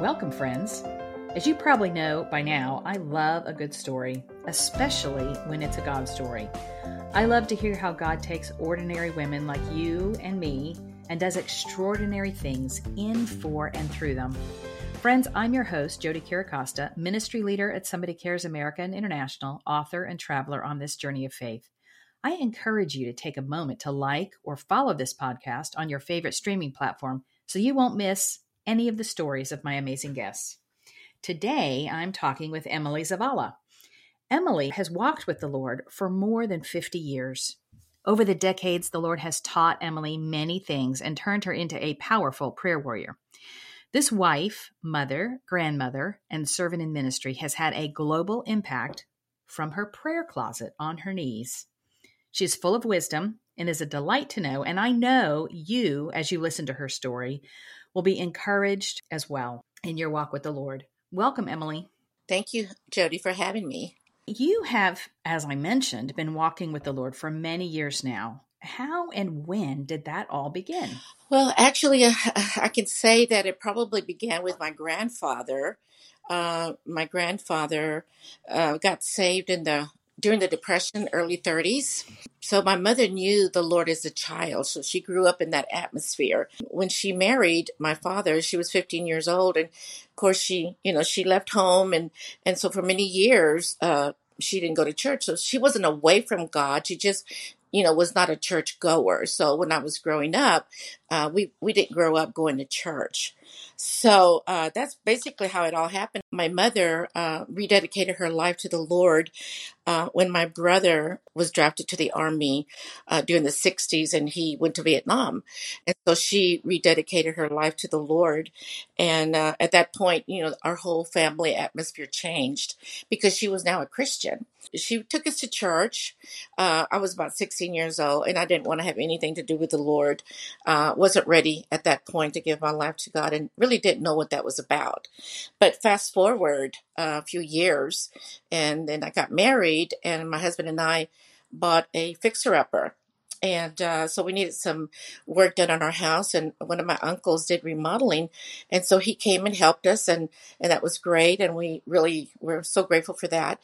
Welcome, friends. As you probably know by now, I love a good story, especially when it's a God story. I love to hear how God takes ordinary women like you and me and does extraordinary things in, for, and through them. Friends, I'm your host, Jodie Chiricosta, ministry leader at Somebody Cares America and International, author and traveler on this journey of faith. I encourage you to take a moment to like or follow this podcast on your favorite streaming platform so you won't miss any of the stories of my amazing guests. Today, I'm talking with Emily Zavala. Emily has walked with the Lord for more than 50 years. Over the decades, the Lord has taught Emily many things and turned her into a powerful prayer warrior. This wife, mother, grandmother, and servant in ministry has had a global impact from her prayer closet on her knees. She is full of wisdom and is a delight to know, and I know you, as you listen to her story, will be encouraged as well in your walk with the Lord. Welcome, Emily. Thank you, Jodie, for having me. You have, as I mentioned, been walking with the Lord for many years now. How and when did that all begin? Well, actually, uh, I can say that it probably began with my grandfather. Uh, my grandfather uh, got saved in the during the Depression, early 30s. So my mother knew the Lord as a child, so she grew up in that atmosphere. When she married my father, she was 15 years old, and of course she, you know, she left home, and and so for many years, uh, she didn't go to church, so she wasn't away from God. She just you know, was not a church goer. So when I was growing up, uh, we we didn't grow up going to church. So uh, that's basically how it all happened. My mother uh, rededicated her life to the Lord uh, when my brother was drafted to the army uh, during the 60s and he went to Vietnam. And so she rededicated her life to the Lord. And uh, at that point, you know, our whole family atmosphere changed because she was now a Christian. She took us to church. Uh, I was about 16 years old and I didn't want to have anything to do with the Lord. wasn't ready at that point to give my life to God and really didn't know what that was about. But fast forward a few years, and then I got married, and my husband and I bought a fixer upper. And uh, so we needed some work done on our house, and one of my uncles did remodeling, and so he came and helped us, and and that was great, and we really were so grateful for that.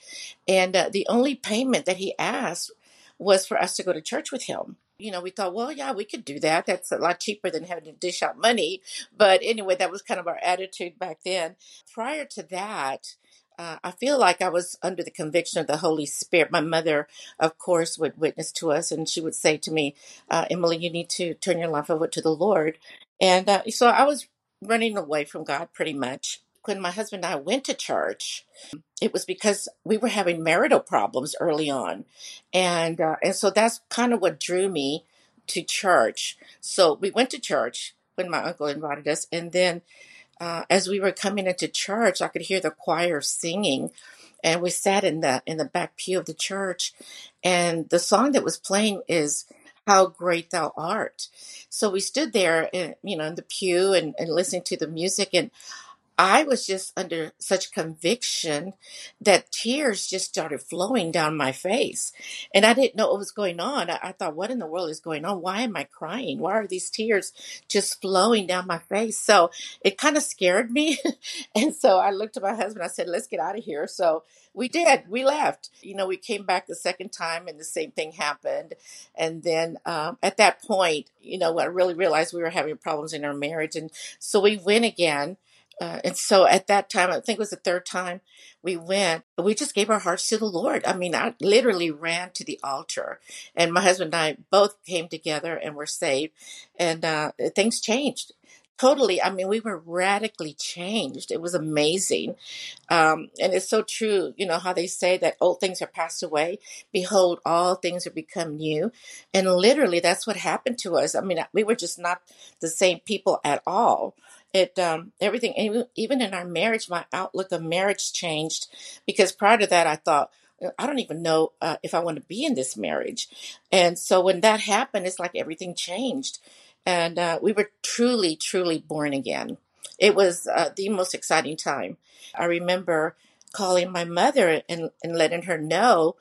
And uh, the only payment that he asked was for us to go to church with him you know, we thought, well, yeah, we could do that. That's a lot cheaper than having to dish out money. But anyway, that was kind of our attitude back then. Prior to that, uh, I feel like I was under the conviction of the Holy Spirit. My mother, of course, would witness to us, and she would say to me, uh, Emily, you need to turn your life over to the Lord. And uh, so I was running away from God pretty much when my husband and I went to church, it was because we were having marital problems early on, and uh, and so that's kind of what drew me to church. So we went to church when my uncle invited us, and then uh, as we were coming into church, I could hear the choir singing, and we sat in the in the back pew of the church, and the song that was playing is how great thou art. So we stood there, in, uh, you know, in the pew and, and listening to the music, and I was just under such conviction that tears just started flowing down my face. And I didn't know what was going on. I, I, thought, what in the world is going on? Why am I crying? Why are these tears just flowing down my face? So it kind of scared me. and so I looked at my husband. I said, let's get out of here. So we did. We left. You know, we came back the second time and the same thing happened. And then um, at that point, you know, I really realized we were having problems in our marriage. And so we went again uh, and so at that time, I think it was the third time we went, we just gave our hearts to the Lord. I mean, I literally ran to the altar, and my husband and I both came together and were saved, and uh, things changed. Totally i mean we were radically changed. It was amazing. Um, and it's so true you know how they say that old things are passed away. Behold all things are become new. And literally that's what happened to us. I mean we were just not the same people at all it um, everything even in our marriage my outlook of marriage changed because prior to that i thought uh, i don't even know uh, if i want to be in this marriage. And so when that happened it's like everything changed. And uh, we were truly truly born again. It was uh, the most exciting time. I remember calling my mother and, and letting her know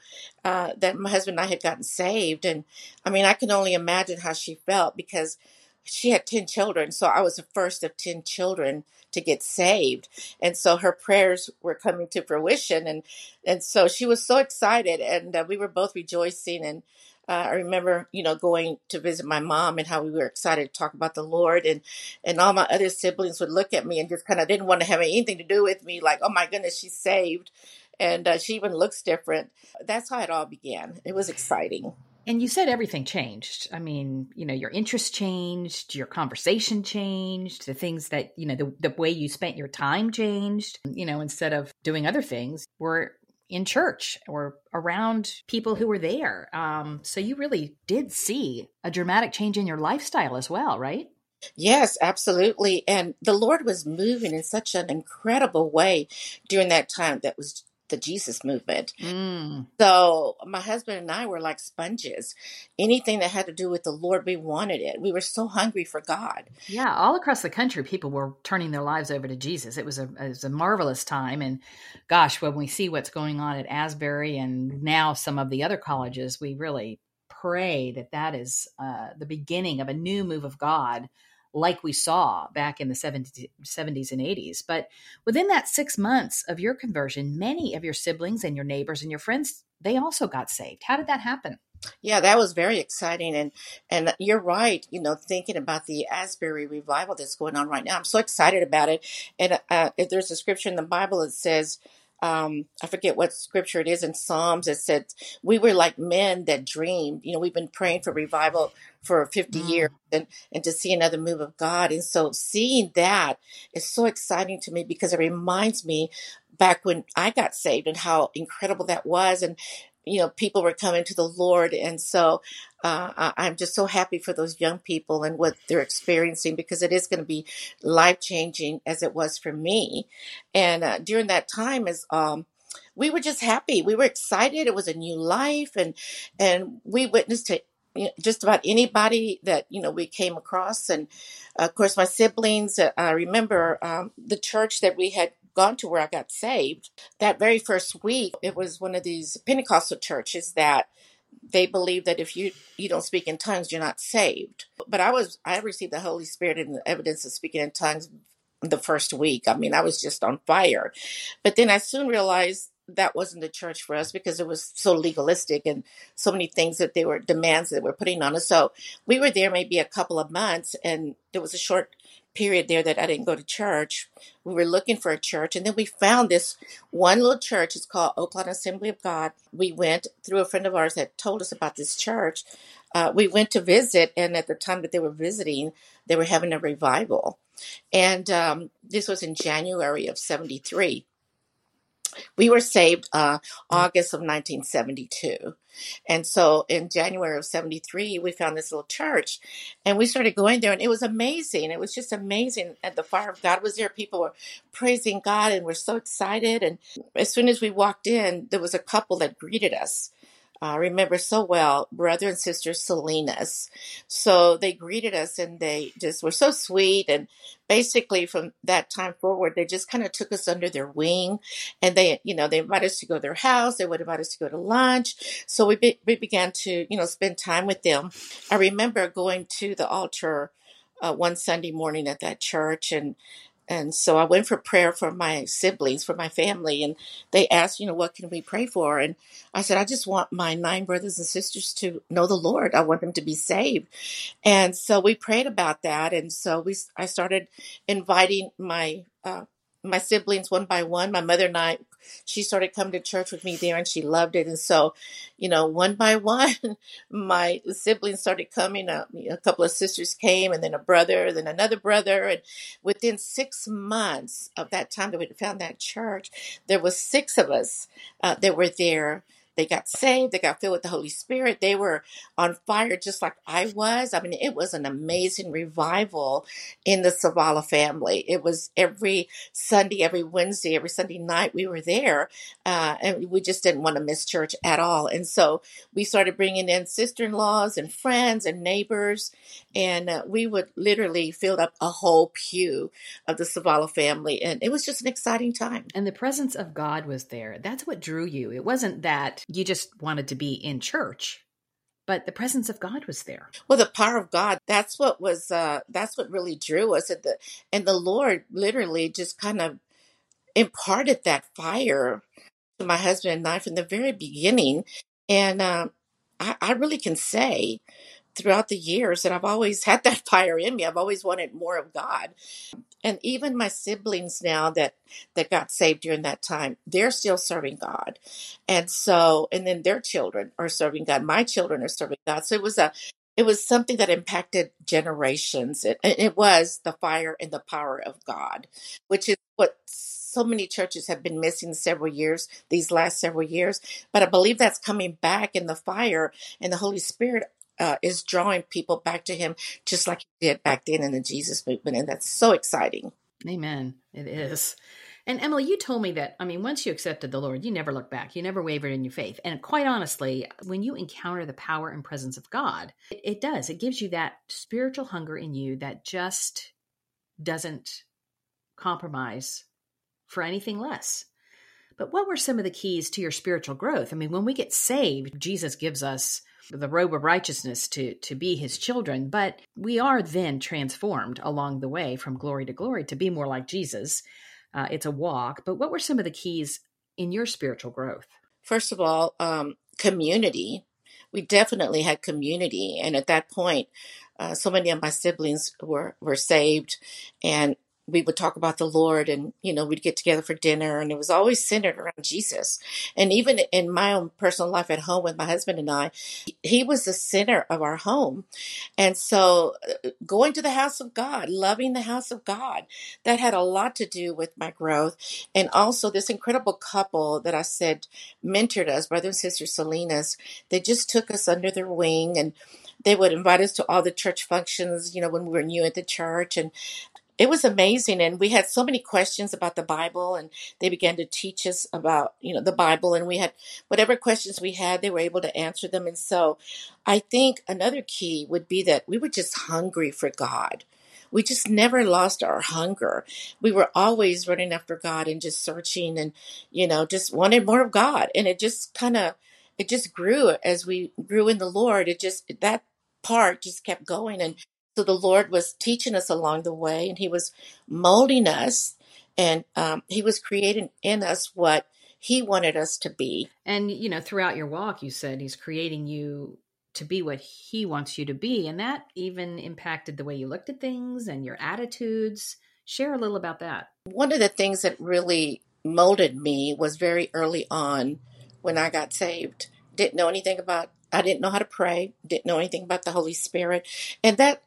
uh, that my husband and i had gotten saved. And i mean i can only imagine how she felt because she had 10 children. So I was the first of 10 children to get saved. And so her prayers were coming to fruition. And, and so she was so excited and uh, we were both rejoicing. And uh, I remember, you know, going to visit my mom and how we were excited to talk about the Lord, and and all my other siblings would look at me and just kind of didn't want to have anything to do with me, like, oh my goodness, she's saved, and uh, she even looks different. That's how it all began. It was exciting. And you said everything changed. I mean, you know, your interest changed, your conversation changed, the things that, you know, the, the way you spent your time changed. You know, instead of doing other things, we're in church or around people who were there. Um, so you really did see a dramatic change in your lifestyle as well, right? Yes, absolutely. And the Lord was moving in such an incredible way during that time that was the Jesus movement. Mm. So my husband and I were like sponges. Anything that had to do with the Lord, we wanted it. We were so hungry for God. Yeah, all across the country, people were turning their lives over to Jesus. It was a it was a marvelous time. And gosh, when we see what's going on at Asbury and now some of the other colleges, we really pray that that is uh, the beginning of a new move of God like we saw back in the 70s, 70s and 80s. But within that six months of your conversion, many of your siblings and your neighbors and your friends, they also got saved. How did that happen? Yeah, that was very exciting, and and you're right. You know, thinking about the Asbury revival that's going on right now, I'm so excited about it. And uh, if there's a scripture in the Bible that says, um, I forget what scripture it is in Psalms. It said, We were like men that dreamed. You know, we've been praying for revival for 50 mm. years and, and to see another move of God. And so seeing that is so exciting to me because it reminds me back when I got saved and how incredible that was. And you know, people were coming to the Lord. And so uh, I'm just so happy for those young people and what they're experiencing because it is going to be life changing as it was for me. And uh, during that time, as um, we were just happy, we were excited. It was a new life, and and we witnessed to you know, just about anybody that you know we came across. And uh, of course, my siblings. Uh, I remember um, the church that we had gone to where I got saved, that very first week, it was one of these Pentecostal churches that they believe that if you you don't speak in tongues, you're not saved. But I was I received the Holy Spirit and the evidence of speaking in tongues the first week. I mean, I was just on fire. But then I soon realized that wasn't the church for us because it was so legalistic and so many things that they were demands that were putting on us. So we were there maybe a couple of months and there was a short period there that I didn't go to church. We were looking for a church, and then we found this one little church. It's called Oakland Assembly of God. We went through a friend of ours that told us about this church. Uh, we went to visit, and at the time that they were visiting, they were having a revival. And um, this was in January of 73. We were saved uh, August of 1972. And so in January of 73, we found this little church and we started going there and it was amazing. It was just amazing. And the fire of God was there. People were praising God and we're so excited. And as soon as we walked in, there was a couple that greeted us. I remember so well, brother and sister Salinas. So they greeted us and they just were so sweet. And basically from that time forward, they just kind of took us under their wing and they, you know, they invited us to go to their house. They would invite us to go to lunch. So we, be, we began to, you know, spend time with them. I remember going to the altar uh, one Sunday morning at that church and and so I went for prayer for my siblings, for my family, and they asked, you know, what can we pray for? And I said, I just want my nine brothers and sisters to know the Lord. I want them to be saved. And so we prayed about that. And so we, I started inviting my uh, my siblings one by one. My mother and I, she started coming to church with me there and she loved it. And so, you know, one by one, my siblings started coming. A, a couple of sisters came and then a brother, then another brother. And within six months of that time that we found that church, there was six of us uh, that were there they got saved. They got filled with the Holy Spirit. They were on fire just like I was. I mean, it was an amazing revival in the Savala family. It was every Sunday, every Wednesday, every Sunday night we were there. Uh, and we just didn't want to miss church at all. And so we started bringing in sister in laws and friends and neighbors. And uh, we would literally fill up a whole pew of the Savala family. And it was just an exciting time. And the presence of God was there. That's what drew you. It wasn't that you just wanted to be in church. but the presence of God was there. Well, the power of God, that's what was uh that's what really drew us at the and the Lord literally just kind of imparted that fire to my husband and I from the very beginning. And um I, I really can say throughout the years and I've always had that fire in me. I've always wanted more of God. And even my siblings now that that got saved during that time they're still serving god. And so and then their children are serving god. My children are serving god. So it was a it was something that impacted generations. It, it was the fire and the power of god which is what so many churches have been missing several years these last several years. But i believe that's coming back in the fire and the holy spirit uh, is drawing people back to him just like he did back then in the Jesus movement. And that's so exciting. Amen. It is. And Emily, you told me that, I mean, once you accepted the Lord, you never looked back. You never wavered in your faith. And quite honestly, when you encounter the power and presence of God, it, it does. It gives you that spiritual hunger in you that just doesn't compromise for anything less. But what were some of the keys to your spiritual growth? I mean, when we get saved, Jesus gives us the robe of righteousness to to be his children but we are then transformed along the way from glory to glory to be more like jesus. Uh, it's a walk but what were some of the keys in your spiritual growth? First of all um, community. We definitely had community and at that point uh, so many of my siblings were were saved and we would talk about the Lord and, you know, we'd get together for dinner and it was always centered around Jesus. And even in my own personal life at home with my husband and I, he was the center of our home. And so uh, going to the house of God, loving the house of God, that had a lot to do with my growth. And also this incredible couple that I said mentored us, brother and sister Salinas, they just took us under their wing and they would invite us to all the church functions, you know, when we were new at the church. And it was amazing and we had so many questions about the bible and they began to teach us about you know the bible and we had whatever questions we had they were able to answer them and so i think another key would be that we were just hungry for god. We just never lost our hunger. We were always running after god and just searching and you know just wanted more of god and it just kind of it just grew as we grew in the lord. It just that part just kept going and so the Lord was teaching us along the way, and He was molding us, and um, He was creating in us what He wanted us to be. And, you know, throughout your walk, you said He's creating you to be what He wants you to be. And that even impacted the way you looked at things and your attitudes. Share a little about that. One of the things that really molded me was very early on when I got saved. Didn't know anything about I didn't know how to pray, didn't know anything about the Holy Spirit. And that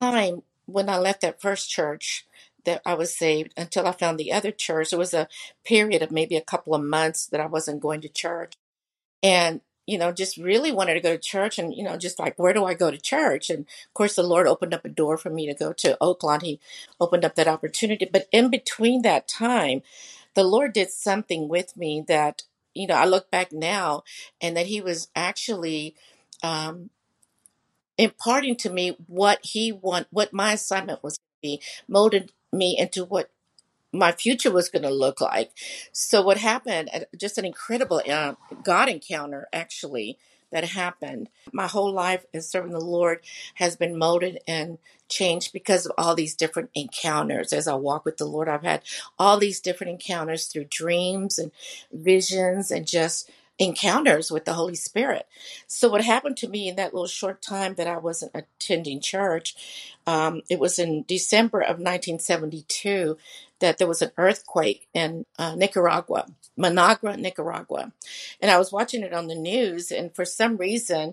time when I left that first church that I was saved until I found the other church, it was a period of maybe a couple of months that I wasn't going to church. And you know, just really wanted to go to church and, you know, just like, where do I go to church? And of course, the Lord opened up a door for me to go to Oakland. He opened up that opportunity. But in between that time, the Lord did something with me that you know, I look back now and that he was actually um, imparting to me what he want, what my assignment was to be, molded me into what my future was going to look like. So what happened? uh, Just an incredible uh, God encounter, actually, that happened. My whole life as serving the Lord has been molded and changed because of all these different encounters. As I walk with the Lord, I've had all these different encounters through dreams and visions and just encounters with the Holy Spirit. So, what happened to me in that little short time that I wasn't attending church, um, it was in December of 1972 that there was an earthquake in uh, Nicaragua, Managua, Nicaragua. And I was watching it on the news, and for some reason,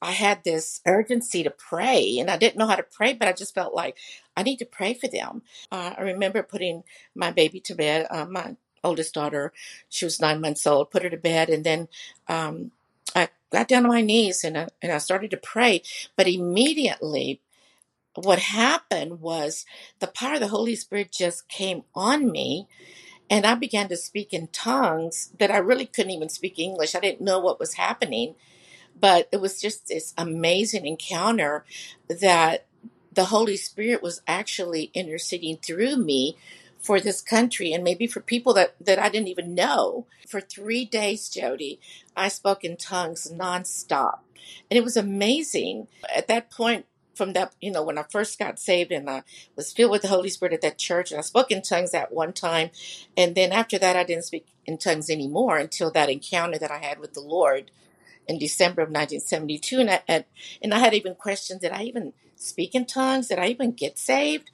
I had this urgency to pray, and I didn't know how to pray, but I just felt like I need to pray for them. Uh, I remember putting my baby to bed, uh, my oldest daughter, she was nine months old, put her to bed, and then um, I got down on my knees and I, and I started to pray. But immediately, what happened was the power of the Holy Spirit just came on me, and I began to speak in tongues that I really couldn't even speak English. I didn't know what was happening but it was just this amazing encounter that the Holy Spirit was actually interceding through me for this country and maybe for people that, that I didn't even know. For three days, Jodie, I spoke in tongues nonstop. And it was amazing. At that point, from that, you know, when I first got saved and I was filled with the Holy Spirit at that church, and I spoke in tongues at one time. And then after that, I didn't speak in tongues anymore until that encounter that I had with the Lord in December of 1972. And I, and I had even questions did I even speak in tongues? Did I even get saved?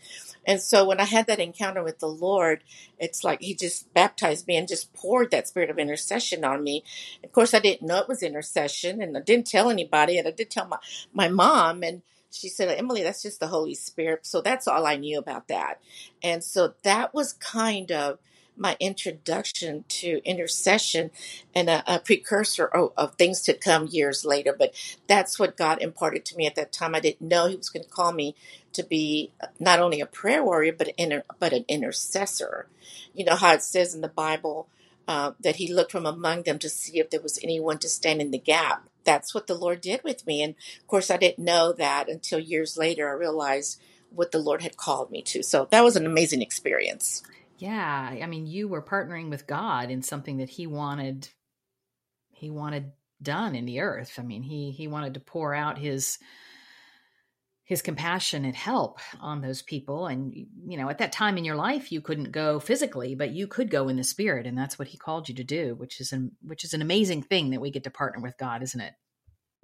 And so when I had that encounter with the Lord, it's like He just baptized me and just poured that spirit of intercession on me. Of course, I didn't know it was intercession, and I didn't tell anybody, and I did tell my my mom, and she said, Emily, that's just the Holy Spirit. So that's all I knew about that. And so that was kind of my introduction to intercession and a, a precursor of, of, things to come years later. But that's what God imparted to me at that time. I didn't know He was going to call me to be not only a prayer warrior, but an, but an intercessor. You know how it says in the Bible uh, that He looked from among them to see if there was anyone to stand in the gap. That's what the Lord did with me. And of course, I didn't know that until years later. I realized what the Lord had called me to. So that was an amazing experience. Yeah, I mean, you were partnering with God in something that He wanted. He wanted done in the earth. I mean, he he wanted to pour out his his compassion and help on those people and you know at that time in your life you couldn't go physically but you could go in the spirit and that's what he called you to do which is an which is an amazing thing that we get to partner with god isn't it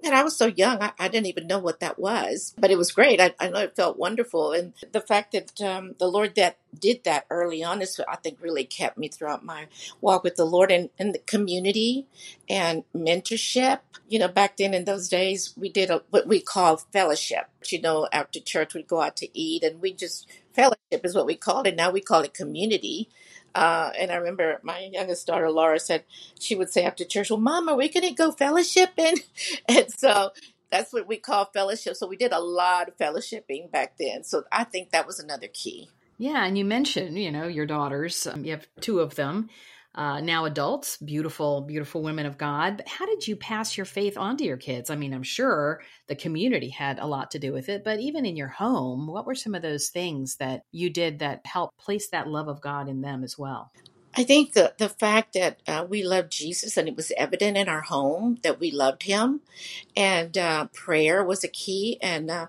and I was so young, I, I, didn't even know what that was, but it was great. I, I know it felt wonderful. And the fact that um, the Lord that did that early on is, I think, really kept me throughout my walk with the Lord and, and the community and mentorship. You know, back then in those days, we did a, what we call fellowship. You know, after church, we'd go out to eat and we just, fellowship is what we called it. Now we call it community. Uh, and I remember my youngest daughter, Laura, said she would say after church, Well, Mom, are we going to go fellowshipping? And so that's what we call fellowship. So we did a lot of fellowshipping back then. So I think that was another key. Yeah. And you mentioned, you know, your daughters, um, you have two of them uh, now adults, beautiful, beautiful women of God. But how did you pass your faith on to your kids? I mean, I'm sure the community had a lot to do with it, but even in your home, what were some of those things that you did that helped place that love of God in them as well? I think the, the fact that uh, we loved Jesus and it was evident in our home that we loved him, and uh, prayer was a key, and uh,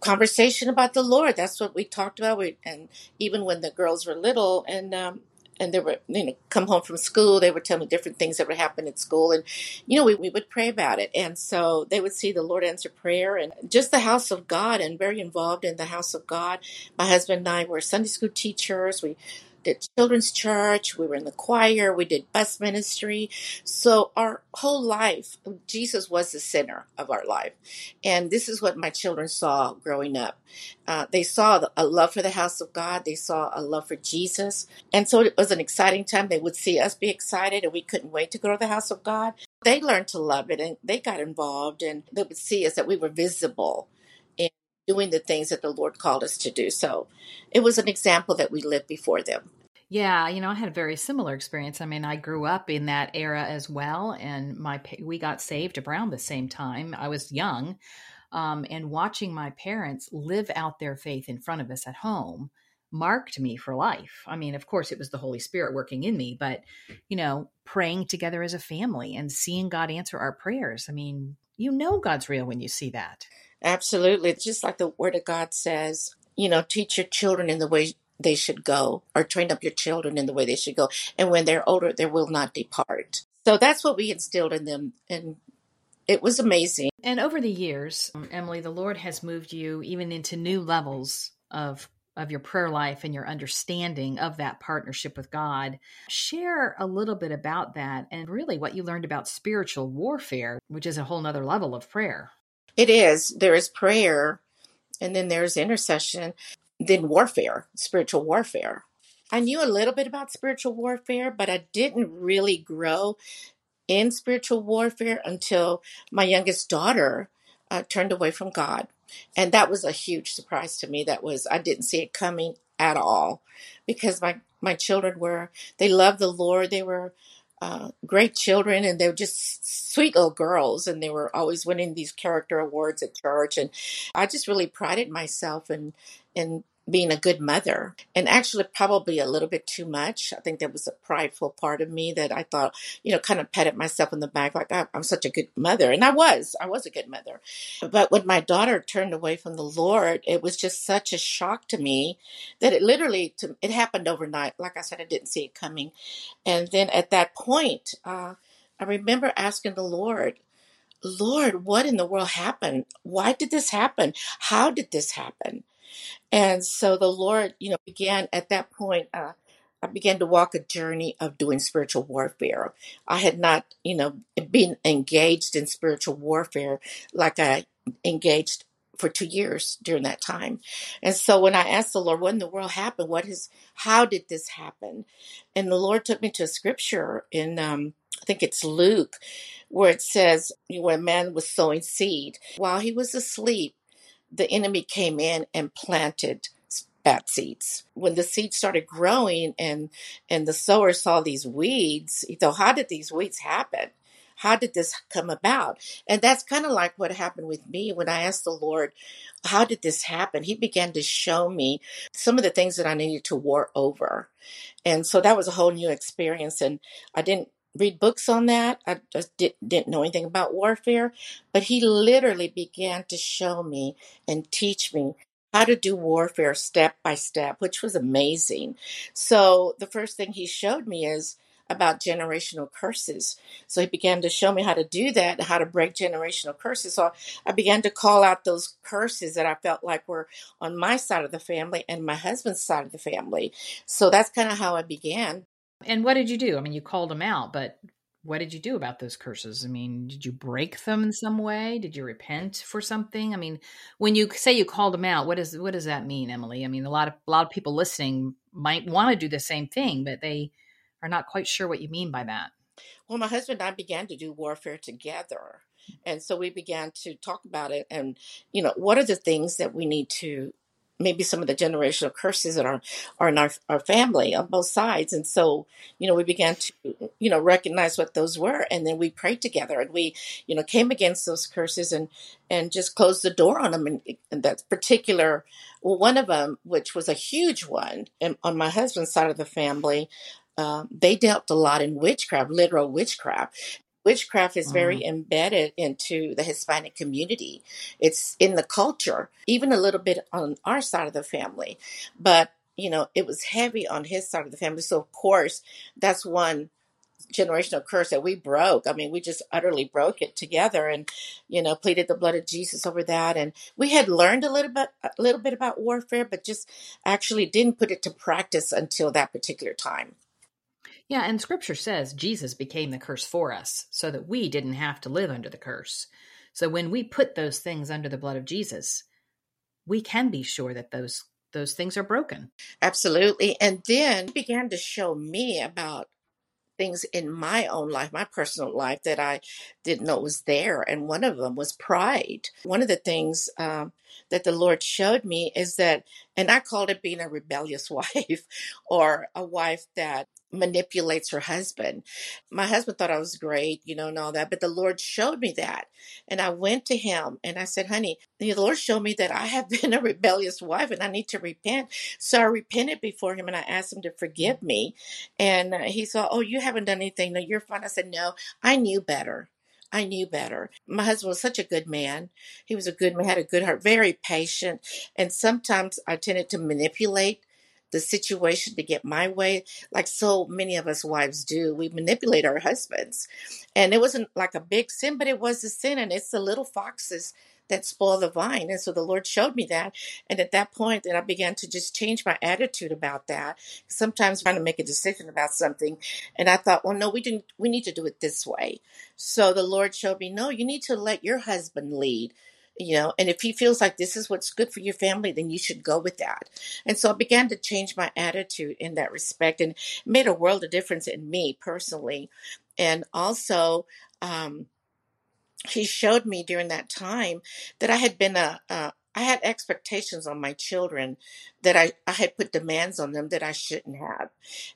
conversation about the Lord. That's what we talked about. We, and even when the girls were little, and um, and they were, you know, come home from school, they would tell me different things that would happen at school. And, you know, we, we would pray about it. And so they would see the Lord answer prayer and just the house of God and very involved in the house of God. My husband and I were Sunday school teachers. We did children's church, we were in the choir, we did bus ministry. So our whole life, Jesus was the center of our life. And this is what my children saw growing up. Uh, they saw a love for the house of God, they saw a love for Jesus. And so it was an exciting time. They would see us be excited, and we couldn't wait to go to the house of God. They learned to love it and they got involved, and they would see us that we were visible doing the things that the Lord called us to do. So it was an example that we lived before them. Yeah, you know, I had a very similar experience. I mean, I grew up in that era as well, and my we got saved around the same time. I was young, um, and watching my parents live out their faith in front of us at home marked me for life. I mean, of course, it was the Holy Spirit working in me, but you know, praying together as a family and seeing God answer our prayers. I mean, you know, God's real when you see that. Absolutely. It's just like the Word of God says, you know, teach your children in the way they should go, or train up your children in the way they should go. And when they're older, they will not depart. So that's what we instilled in them. And it was amazing. And over the years, um, Emily, the Lord has moved you even into new levels of of your prayer life and your understanding of that partnership with God. Share a little bit about that and really what you learned about spiritual warfare, which is a whole nother level of prayer. It is. There is prayer, and then there's intercession, then warfare, spiritual warfare. I knew a little bit about spiritual warfare, but I didn't really grow in spiritual warfare until my youngest daughter uh, turned away from God. And that was a huge surprise to me. That was, I didn't see it coming at all because my, my children were, they loved the Lord. They were uh, great children and they were just sweet little girls and they were always winning these character awards at church and i just really prided myself in in being a good mother and actually probably a little bit too much. I think there was a prideful part of me that I thought, you know, kind of patted myself on the back like "I- I'm such a good mother. And I was, I was a good mother. But when my daughter turned away from the Lord, it was just such a shock to me that it literally, it happened overnight. Like I said, I didn't see it coming. And then at that point, uh, I remember asking the Lord, Lord, what in the world happened? Why did this happen? How did this happen? And so the Lord, you know, began at that point, uh, I began to walk a journey of doing spiritual warfare. I had not, you know, been engaged in spiritual warfare like I engaged for two years during that time. And so when I asked the Lord, what in the world happened? What is, how did this happen? And the Lord took me to a scripture in, um, I think it's Luke, where it says, where a man was sowing seed while he was asleep the enemy came in and planted bad seeds. When the seeds started growing and and the sower saw these weeds, he thought, how did these weeds happen? How did this come about? And that's kind of like what happened with me when I asked the Lord, how did this happen? He began to show me some of the things that I needed to war over. And so that was a whole new experience. And I didn't read books on that. I just did, didn't know anything about warfare. But he literally began to show me and teach me how to do warfare step by step, which was amazing. So the first thing he showed me is about generational curses. So he began to show me how to do that, how to break generational curses. So I began to call out those curses that I felt like were on my side of the family and my husband's side of the family. So that's kind of how I began. And what did you do? I mean, you called them out, but what did you do about those curses? I mean, did you break them in some way? Did you repent for something? I mean, when you say you called them out, what does what does that mean, Emily? I mean, a lot of a lot of people listening might want to do the same thing, but they are not quite sure what you mean by that. Well, my husband and I began to do warfare together. And so we began to talk about it and, you know, what are the things that we need to maybe some of the generational curses that are are in our, our family on both sides. And so you know we began to you know recognize what those were and then we prayed together and we you know came against those curses and and just closed the door on them. And, and that particular well one of them which was a huge one and on my husband's side of the family um, they dealt a lot in witchcraft literal witchcraft witchcraft is very Mm. embedded into the Hispanic community. It's in the culture, even a little bit on our side of the family. But, you know, it was heavy on his side of the family. So, of course, that's one generational curse that we broke. I mean, we just utterly broke it together and, you know, pleaded the blood of Jesus over that. And we had learned a little bit, a little bit about warfare, but just actually didn't put it to practice until that particular time. Yeah, and scripture says Jesus became the curse for us so that we didn't have to live under the curse. So when we put those things under the blood of Jesus, we can be sure that those those things are broken. Absolutely. And then he began to show me about things in my own life, my personal life, that I didn't know was there. And one of them was pride. One of the things um, that the Lord showed me is that, and I called it being a rebellious wife or a wife that manipulates her husband. My husband thought I was great, you know, and all that, but the Lord showed me that. And I went to him and I said, honey, the Lord showed me that I have been a rebellious wife and I need to repent. So I repented before him and I asked him to forgive me. And uh, he said, Oh, you haven't done anything. No, you're fine. I said, No, I knew better. I knew better. My husband was such a good man. He was a good man, had a good heart, very patient. And sometimes I tended to manipulate the situation to get my way, like so many of us wives do. We manipulate our husbands. And it wasn't like a big sin, but it was a sin. And it's the little foxes that spoil the vine. And so the Lord showed me that. And at that point, then I began to just change my attitude about that. Sometimes trying to make a decision about something. And I thought, well, no, we didn't, we need to do it this way. So the Lord showed me, no, you need to let your husband lead. You know, and if he feels like this is what's good for your family, then you should go with that. And so I began to change my attitude in that respect and made a world of difference in me personally. And also, um, he showed me during that time that I had been a, a I had expectations on my children that I, I had put demands on them that I shouldn't have.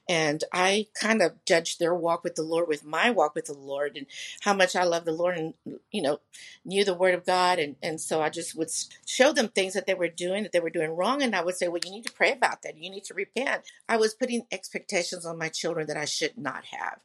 And I kind of judged their walk with the Lord with my walk with the Lord and how much I love the Lord and, you know, knew the word of God. And, and so I just would show them things that they were doing, that they were doing wrong. And I would say, well, you need to pray about that. You need to repent. I was putting expectations on my children that I should not have.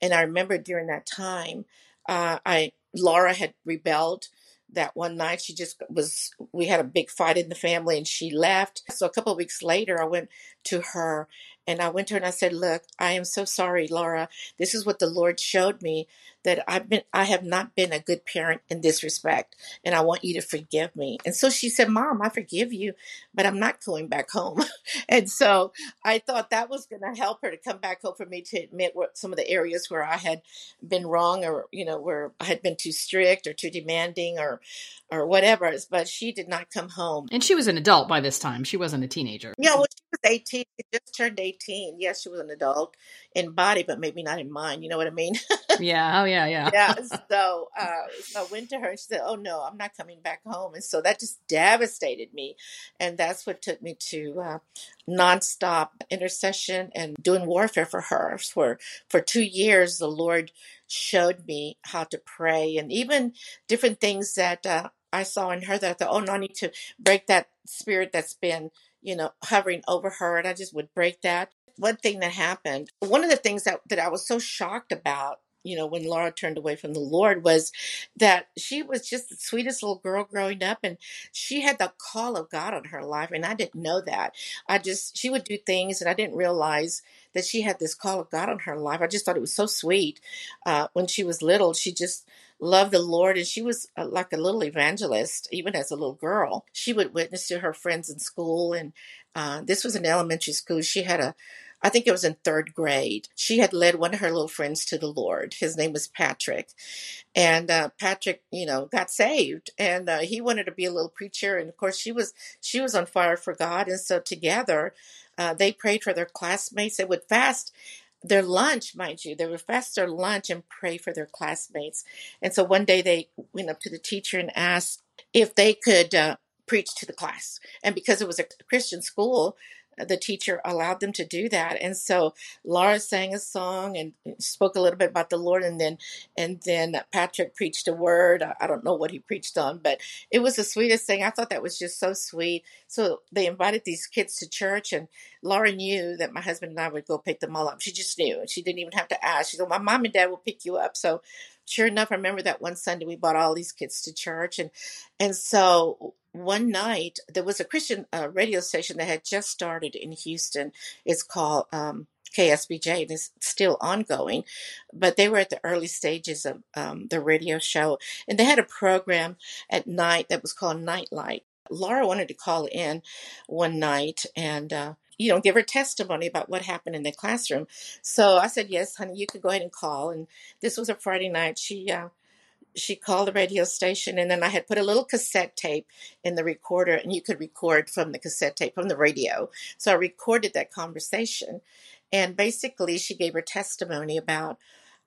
And I remember during that time, uh, I, Laura had rebelled that one night she just was we had a big fight in the family and she left. So a couple of weeks later i went to her and i went to her and i said look i am so sorry laura this is what the lord showed me that i've been i have not been a good parent in this respect and i want you to forgive me and so she said mom i forgive you but i'm not going back home and so i thought that was going to help her to come back home for me to admit what some of the areas where i had been wrong or you know where i had been too strict or too demanding or or whatever. But she did not come home. And she was an adult by this time. She wasn't a teenager. Yeah, well, she was 18. She just turned 18. Yes, she was an adult in body, but maybe not in mind. You know what I mean? yeah. Oh, yeah, yeah. yeah. So, uh, so I went to her and she said, Oh, no, I'm not coming back home. And so that just devastated me. And that's what took me to uh, nonstop intercession and doing warfare for her. For, for two years, the Lord showed me how to pray and even different things that uh, I saw in her that I thought, oh no, I need to break that spirit that's been, you know, hovering over her. And I just would break that. One thing that happened, one of the things that, that I was so shocked about you know, when Laura turned away from the Lord was that she was just the sweetest little girl growing up and she had the call of God on her life. And I didn't know that. I just, she would do things and I didn't realize that she had this call of God on her life. I just thought it was so sweet. Uh, when she was little, she just loved the Lord and she was uh, like a little evangelist, even as a little girl. She would witness to her friends in school. And uh, this was an elementary school. She had a I think it was in third grade. She had led one of her little friends to the Lord. His name was Patrick. And uh, Patrick, you know, got saved and uh, he wanted to be a little preacher. And of course, she was, she was on fire for God. And so together, uh, they prayed for their classmates. They would fast their lunch, mind you. They would fast their lunch and pray for their classmates. And so one day they went up to the teacher and asked if they could uh, preach to the class. And because it was a Christian school, the teacher allowed them to do that. And so Laura sang a song and spoke a little bit about the Lord, and then and then Patrick preached a word. I don't know what he preached on, but it was the sweetest thing. I thought that was just so sweet. So they invited these kids to church, and Laura knew that my husband and I would go pick them all up. She just knew. And she didn't even have to ask. She said, "My mom and dad will pick you up." So sure enough, I remember that one Sunday we brought all these kids to church, and and so one night there was a Christian uh, radio station that had just started in Houston. It's called um, KSBJ and it's still ongoing, but they were at the early stages of um, the radio show, and they had a program at night that was called Nightlight. Laura wanted to call in one night and. Uh, you know, give her testimony about what happened in the classroom. So I said, yes, honey, you could go ahead and call. And this was a Friday night. She uh, she called the radio station and then I had put a little cassette tape in the recorder and you could record from the cassette tape from the radio. So I recorded that conversation and basically she gave her testimony about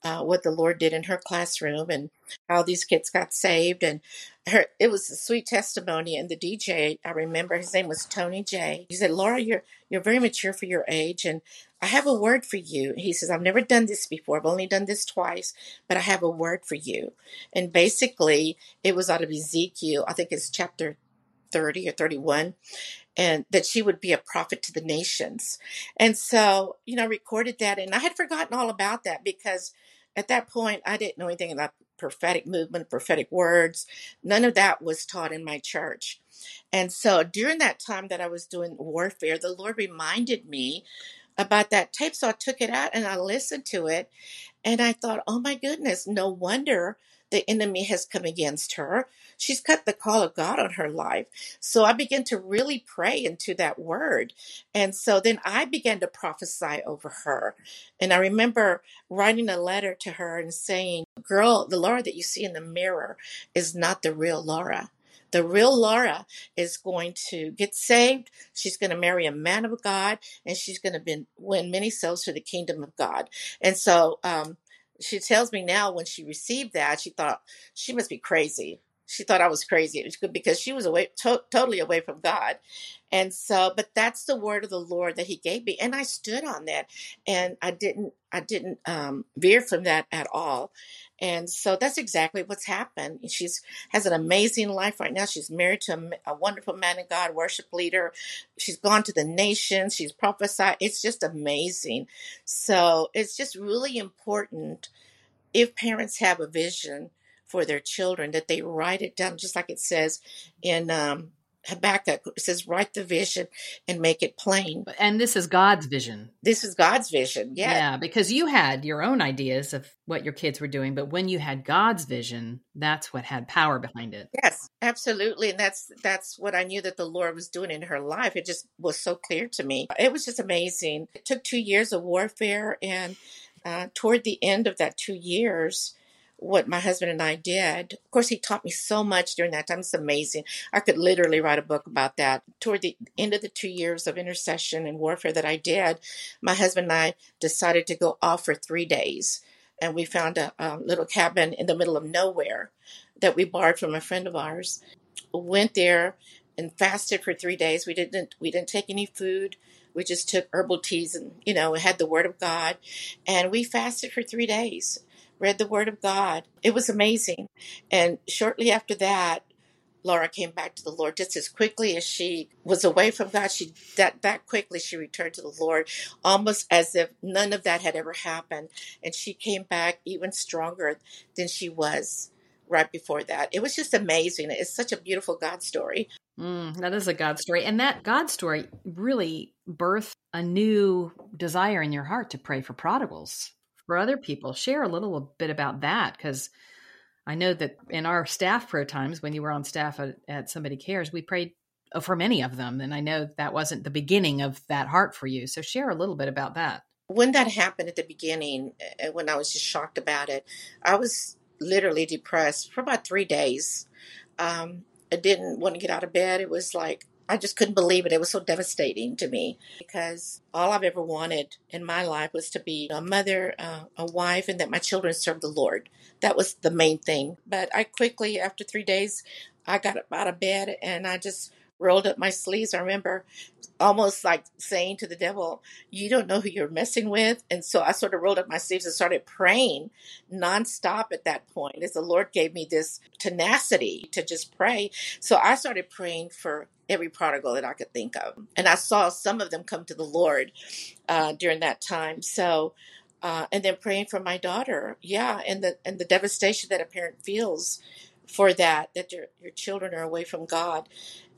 uh, what the Lord did in her classroom and how these kids got saved. And her, it was a sweet testimony. And the DJ, I remember his name was Tony J. He said, "Laura, you're you're very mature for your age, and I have a word for you." He says, "I've never done this before. I've only done this twice, but I have a word for you." And basically, it was out of Ezekiel. I think it's chapter 30 or 31 and that she would be a prophet to the nations. And so, you know, I recorded that and I had forgotten all about that because at that point, I didn't know anything about prophetic movement, prophetic words. None of that was taught in my church. And so during that time that I was doing warfare, the Lord reminded me about that tape. So I took it out and I listened to it. And I thought, oh my goodness, no wonder the enemy has come against her. She's cut the call of God on her life. So I began to really pray into that word. And so then I began to prophesy over her. And I remember writing a letter to her and saying, Girl, the Laura that you see in the mirror is not the real Laura. The real Laura is going to get saved. She's going to marry a man of God, and she's going to win many souls for the kingdom of God. And so um, she tells me now when she received that, she thought she must be crazy. she thought I was crazy because she was away, to- totally away from God. And so, but that's the word of the Lord that He gave me, and I stood on that, and I didn't, I didn't um, veer from that at all. And so that's exactly what's happened. She's has an amazing life right now. She's married to a, a wonderful man of God, worship leader. She's gone to the nations. She's prophesied. It's just amazing. So it's just really important if parents have a vision for their children that they write it down, just like it says in um, Habakkuk. Says, write the vision and make it plain. And this is God's vision. This is God's vision. Yeah. Yeah, because you had your own ideas of what your kids were doing, but when you had God's vision, that's what had power behind it. Yes, absolutely. And that's that's what I knew that the Lord was doing in her life. It just was so clear to me. It was just amazing. It took two years of warfare and uh, toward the end of that two years, what my husband and I did. Of course, he taught me so much during that time. It's amazing. I could literally write a book about that. Toward the end of the two years of intercession and warfare that I did, my husband and I decided to go off for three days. And we found a, a little cabin in the middle of nowhere that we borrowed from a friend of ours. Went there and fasted for three days. We didn't we didn't take any food. We just took herbal teas and you know had the Word of God, and we fasted for three days read the Word of God. It was amazing. And shortly after that, Laura came back to the Lord just as quickly as she was away from God. She that that quickly she returned to the Lord, almost as if none of that had ever happened. And she came back even stronger than she was right before that. It was just amazing. It's such a beautiful God story. Mm, that is a God story. And that God story really birthed a new desire in your heart to pray for prodigals for other people. Share a little bit about that because I know that in our staff prayer times, when you were on staff at, at Somebody Cares, we prayed uh, for many of them. And I know that wasn't the beginning of that heart for you. So share a little bit about that. When that happened at the beginning, uh, when I was just shocked about it, I was literally depressed for about three days. Um, I didn't want to get out of bed. It was like I just couldn't believe it. It was so devastating to me because all I've ever wanted in my life was to be a mother, uh, a wife, and that my children serve the Lord. That was the main thing. But I quickly, after three days, I got up out of bed and I just rolled up my sleeves. I remember almost like saying to the devil, You don't know who you're messing with. And so I sort of rolled up my sleeves and started praying nonstop at that point as the Lord gave me this tenacity to just pray. So I started praying for every prodigal that I could think of. And I saw some of them come to the Lord uh, during that time. So, uh, and then praying for my daughter, yeah, and the and the devastation that a parent feels for that that your your children are away from God,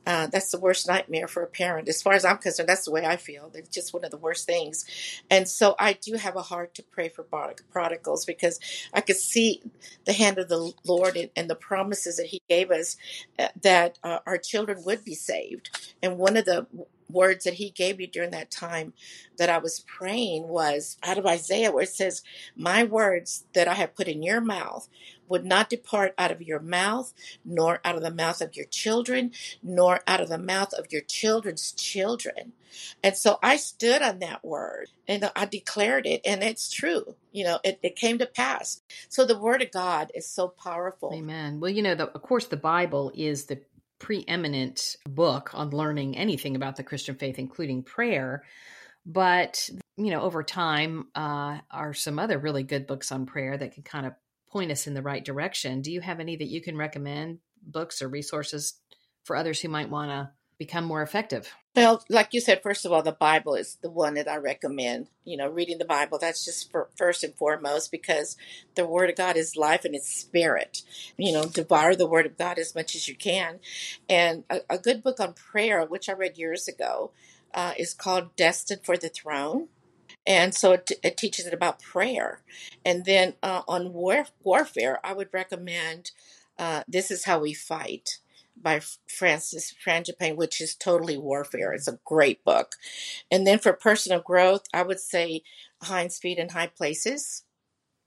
uh, that's the worst nightmare for a parent. As far as I'm concerned, that's the way I feel. It's just one of the worst things. And so I do have a heart to pray for prodigals because I could see the hand of the Lord and, the promises that He gave us uh, that uh, our children would be saved. And one of the words that he gave me during that time that I was praying was out of Isaiah, where it says, My words that I have put in your mouth would not depart out of your mouth, nor out of the mouth of your children, nor out of the mouth of your children's children. And so I stood on that word and I declared it, and it's true. You know, it, it came to pass. So the word of God is so powerful. Amen. Well, you know, the, of course, the Bible is the preeminent book on learning anything about the Christian faith, including prayer. But, you know, over time uh, are some other really good books on prayer that can kind of point us in the right direction. Do you have any that you can recommend, books or resources for others who might want to become more effective? Well, like you said, first of all, the Bible is the one that I recommend. You know, reading the Bible, that's just for, first and foremost because the Word of God is life and it's spirit. You know, devour the Word of God as much as you can. And a, a good book on prayer, which I read years ago, uh, is called Destined for the Throne and so it, it teaches it about prayer. And then uh, on war, warfare, I would recommend uh, "This Is How We Fight" by Francis Frangipane, which is totally warfare. It's a great book. And then for personal growth, I would say Hinds Feet in High Places.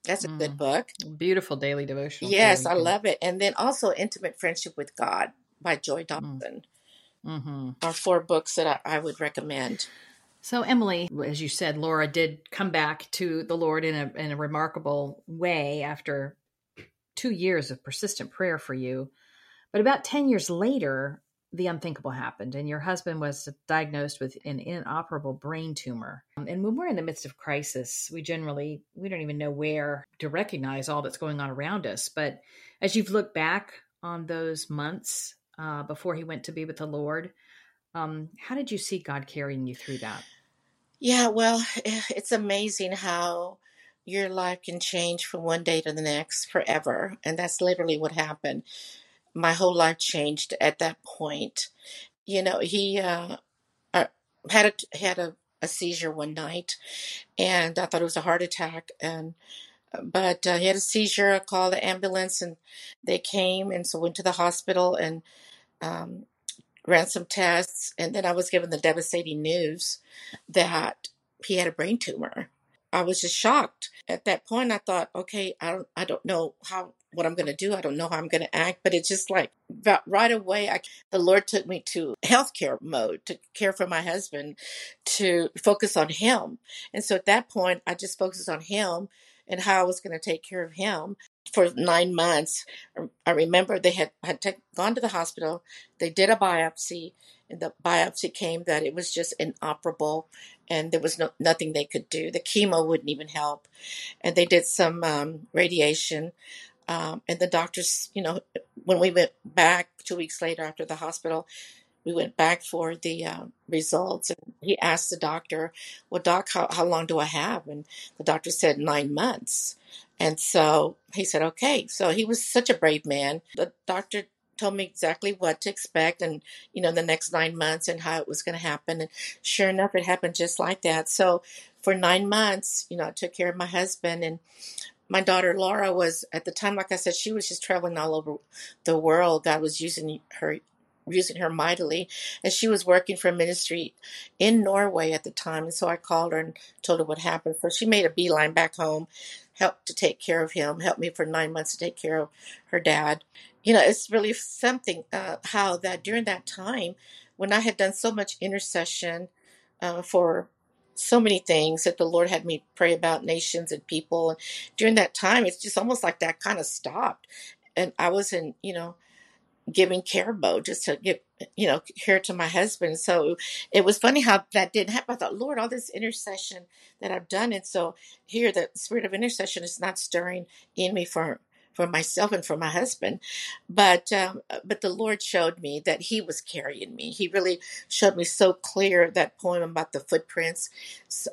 That's a mm. good book. Beautiful daily devotion. Yes, I love it. And then also Intimate Friendship with God by Joy mm. Dawson. Mm-hmm. Are four books that I, I would recommend. So, Emily, as you said, Laura did come back to the Lord in a, in a remarkable way after two years of persistent prayer for you. But about 10 years later, the unthinkable happened, and your husband was diagnosed with an inoperable brain tumor. Um, and when we're in the midst of crisis, we generally we don't even know where to recognize all that's going on around us. But as you've looked back on those months uh, before he went to be with the Lord, um, how did you see God carrying you through that? Yeah, well, it's amazing how your life can change from one day to the next forever. And that's literally what happened. My whole life changed at that point. You know, he uh, uh, had a, had a, a seizure one night, and I thought it was a heart attack. And uh, but uh, he had a seizure. I called the ambulance, and they came, and so went to the hospital and um, ran some tests, and then I was given the devastating news that he had a brain tumor. I was just shocked. At that point, I thought, okay, I don't, I don't know how what I'm going to do. I don't know how I'm going to act, but it's just like right away, I, the Lord took me to healthcare mode to care for my husband, to focus on him. And so at that point, I just focused on him and how I was going to take care of him for nine months. I remember they had had gone to the hospital. They did a biopsy, and the biopsy came that it was just inoperable, and there was no nothing they could do. The chemo wouldn't even help, and they did some um, radiation. Um, and the doctors, you know, when we went back two weeks later after the hospital, we went back for the uh, results and he asked the doctor well doc how, how long do i have? And the doctor said nine months. And so he said okay. So he was such a brave man. The doctor told me exactly what to expect and you know the next nine months and how it was going to happen. And sure enough it happened just like that. So for nine months you know i took care of my husband and my daughter Laura was at the time, like I said, she was just traveling all over the world. God was using her using her mightily. And she was working for ministry in Norway at the time. And so I called her and told her what happened. So she made a beeline back home, helped to take care of him, helped me for nine months to take care of her dad. You know, it's really something uh, how that during that time, when I had done so much intercession uh, for so many things that the Lord had me pray about nations and people. And during that time, it's just almost like that kind of stopped. And I was in, you know, giving care mode just to give you know care to my husband so it was funny how that didn't happen i thought lord all this intercession that i've done and so here the spirit of intercession is not stirring in me for for myself and for my husband but um, but the lord showed me that he was carrying me he really showed me so clear that poem about the footprints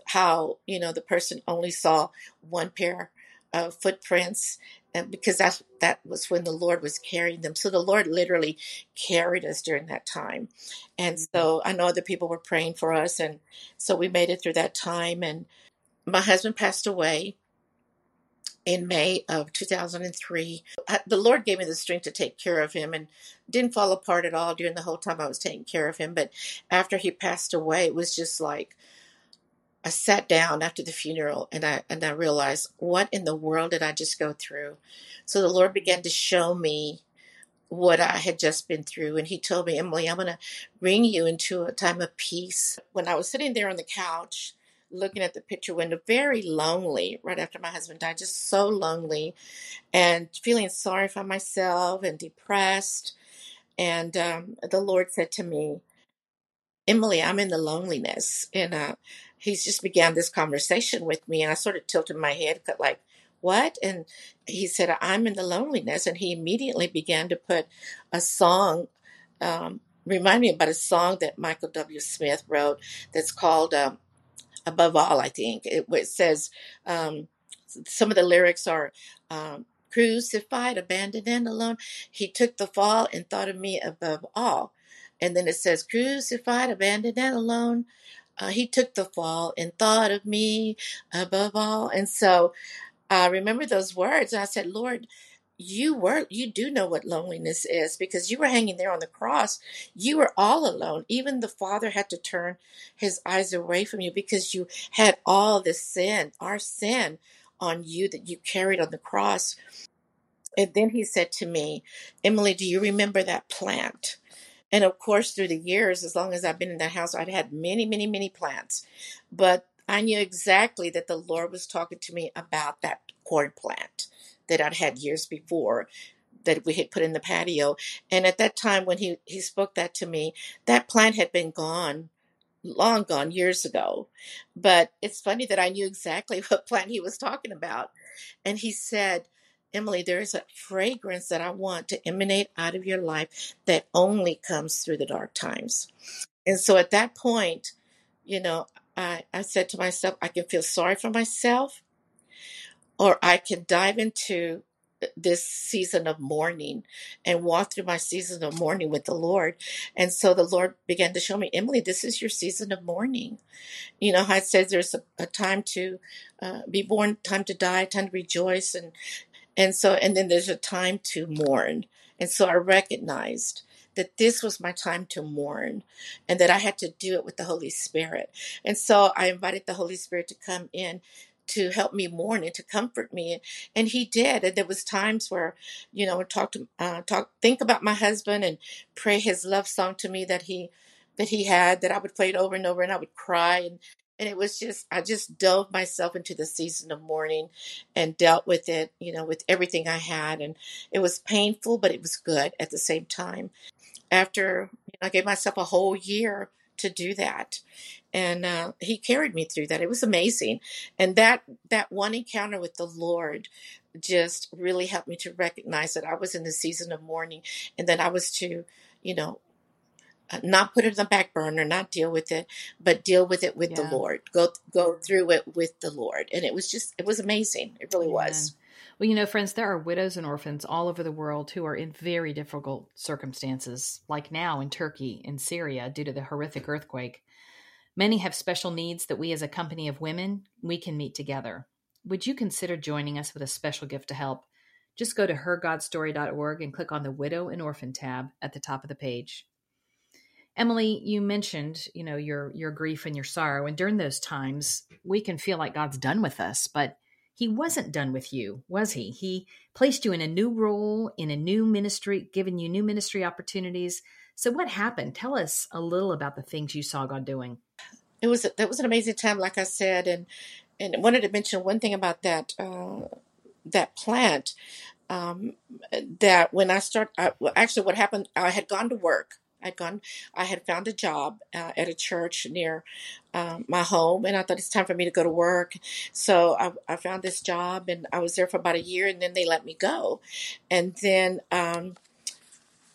how you know the person only saw one pair of footprints and because that that was when the Lord was carrying them. So the Lord literally carried us during that time. And mm-hmm. so I know other people were praying for us and so we made it through that time and my husband passed away in May of 2003. The Lord gave me the strength to take care of him and didn't fall apart at all during the whole time I was taking care of him. But after he passed away, it was just like I sat down after the funeral and I and I realized what in the world did I just go through? So the Lord began to show me what I had just been through and he told me, Emily, I'm going to bring you into a time of peace. When I was sitting there on the couch looking at the picture window, very lonely right after my husband died, just so lonely and feeling sorry for myself and depressed. And um, the Lord said to me, Emily, I'm in the loneliness. And uh, he's just began this conversation with me. And I sort of tilted my head, like, what? And he said, I'm in the loneliness. And he immediately began to put a song, um, remind me about a song that Michael W. Smith wrote that's called um, Above All, I think. It, it says, um, some of the lyrics are, um, crucified, abandoned, and alone. He took the fall and thought of me above all. And then it says, crucified, abandoned, and alone. Uh, he took the fall and thought of me above all. And so I remember those words. And I said, Lord, you were you do know what loneliness is because you were hanging there on the cross. You were all alone. Even the father had to turn his eyes away from you because you had all the sin our sin on you that you carried on the cross. And then he said to me emily do you remember that plant? And of course, through the years, as long as I've been in that house, I'd had many, many, many plants. But I knew exactly that the Lord was talking to me about that corn plant that I'd had years before that we had put in the patio. And at that time, when he, he spoke that to me, that plant had been gone, long gone years ago. But it's funny that I knew exactly what plant he was talking about. And he said, Emily, there is a fragrance that I want to emanate out of your life that only comes through the dark times. And so at that point, you know, I, I said to myself, I can feel sorry for myself, or I can dive into this season of mourning and walk through my season of mourning with the Lord. And so the Lord began to show me, Emily, this is your season of mourning. You know it says there's a, a time to uh, be born, time to die, time to rejoice, and and so and then there's a time to mourn. And so I recognized that this was my time to mourn and that I had to do it with the Holy Spirit. And so I invited the Holy Spirit to come in to help me mourn and to comfort me and he did. And there was times where you know talk to uh, talk think about my husband and pray his love song to me that he that he had that i would play it over and over and i would cry. And and it was just i just dove myself into the season of mourning and dealt with it you know with everything i had. And it was painful but it was good at the same time. After you know, I gave myself a whole year to do that and uh, he carried me through that. It was amazing. And that that one encounter with the lord just really helped me to recognize that i was in the season of mourning and that i was to you know uh, not put it on the back burner not deal with it but deal with it with yeah. the lord. Go go through it with the lord. And it was just it was amazing. It really was. Well, you know, friends, there are widows and orphans all over the world who are in very difficult circumstances, like now in Turkey and Syria due to the horrific earthquake. Many have special needs that we as a company of women, we can meet together. Would you consider joining us with a special gift to help? Just go to hergodstory.org and click on the widow and orphan tab at the top of the page. Emily, you mentioned, you know, your your grief and your sorrow and during those times, we can feel like God's done with us, but he wasn't done with you, was he? He placed you in a new role, in a new ministry, given you new ministry opportunities. So what happened? Tell us a little about the things you saw God doing. It was that was an amazing time, like I said, and and wanted to mention one thing about that uh, that plant. Um, that when I start, I, well, actually, what happened? I had gone to work I'd gone, I had found a job uh, at a church near um, my home, and I thought it's time for me to go to work. So I, I, found this job, and I was there for about a year, and then they let me go. And then um,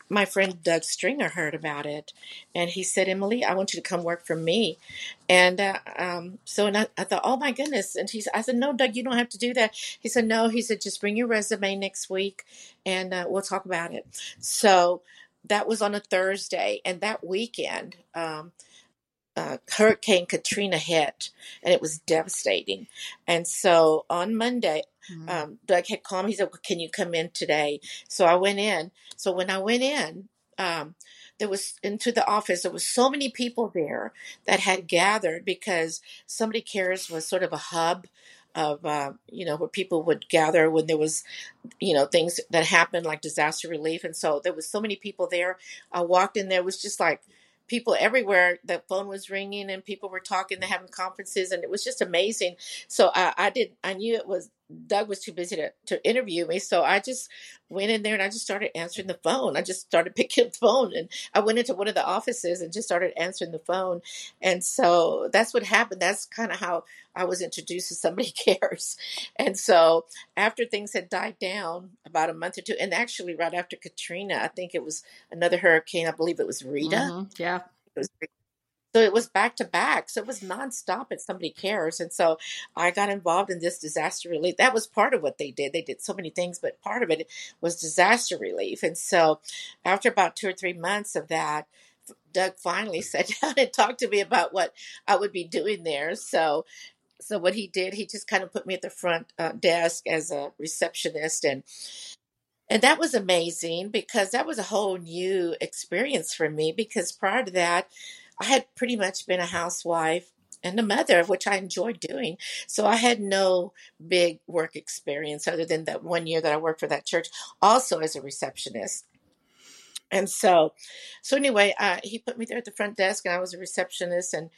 my friend Doug Stringer heard about it, and he said, "Emily, I want you to come work for me." And uh, um, so, and I, I, thought, "Oh my goodness!" And he, I said, "No, Doug, you don't have to do that." He said, "No." He said, "Just bring your resume next week, and uh, we'll talk about it." So that was on a Thursday, and that weekend, um, uh, Hurricane Katrina hit, and it was devastating. And so on Monday, mm-hmm. um, Doug had called me. He said, well, "Can you come in today?" So I went in. So when I went in, um, there was into the office. There was so many people there that had gathered because Somebody Cares was sort of a hub of uh, you know where people would gather when there was you know things that happened like disaster relief and so there was so many people there i walked in there was just like people everywhere the phone was ringing and people were talking they're having conferences and it was just amazing so i, I did i knew it was Doug was too busy to, to interview me. So I just went in there and I just started answering the phone. I just started picking up the phone and I went into one of the offices and just started answering the phone. And so that's what happened. That's kind of how I was introduced to Somebody Cares. And so after things had died down about a month or two, and actually right after Katrina, I think it was another hurricane. I believe it was Rita. Mm-hmm. Yeah. It was so it was back to back. So it was nonstop at Somebody Cares. And so I got involved in this disaster relief. That was part of what they did. They did so many things, but part of it was disaster relief. And so after about two or three months of that, Doug finally sat down and talked to me about what I would be doing there. So so what he did, he just kind of put me at the front uh, desk as a receptionist and and that was amazing because that was a whole new experience for me because prior to that I had pretty much been a housewife and a mother, which I enjoyed doing. So I had no big work experience other than that one year that I worked for that church, also as a receptionist. And so, so anyway, uh, he put me there at the front desk, and I was a receptionist, and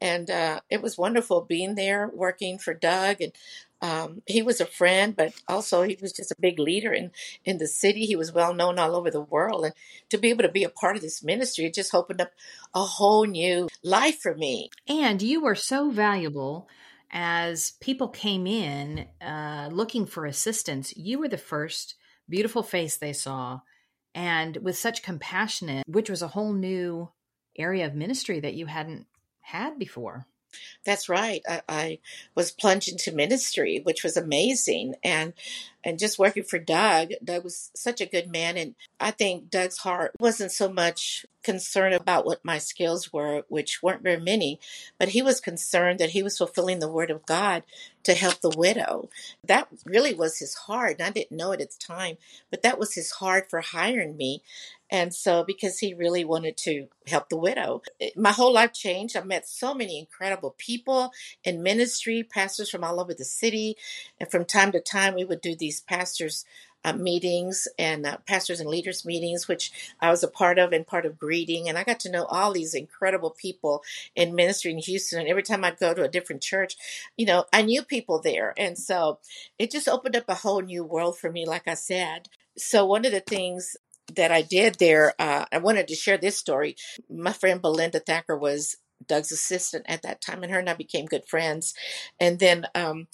and uh, it was wonderful being there, working for Doug, and Um, he was a friend, but also he was just a big leader in, in the city. He was well known all over the world. And to be able to be a part of this ministry, it just opened up a whole new life for me. And you were so valuable as people came in uh, looking for assistance. You were the first beautiful face they saw, and with such compassionate, which was a whole new area of ministry that you hadn't had before. That's right. I, I was plunged into ministry, which was amazing, and and just working for Doug. Doug was such a good man, and I think Doug's heart wasn't so much concerned about what my skills were, which weren't very many, but he was concerned that he was fulfilling the word of God to help the widow. That really was his heart, and I didn't know it at the time, but that was his heart for hiring me. And so, because he really wanted to help the widow, my whole life changed. I met so many incredible people in ministry, pastors from all over the city. And from time to time, we would do these pastors' uh, meetings and uh, pastors and leaders meetings, which I was a part of and part of greeting. And I got to know all these incredible people in ministry in Houston. And every time I'd go to a different church, you know, I knew people there. And so it just opened up a whole new world for me, like I said. So one of the things that I did there, uh, I wanted to share this story. My friend Belinda Thacker was Doug's assistant at that time, and her and I became good friends. And then um,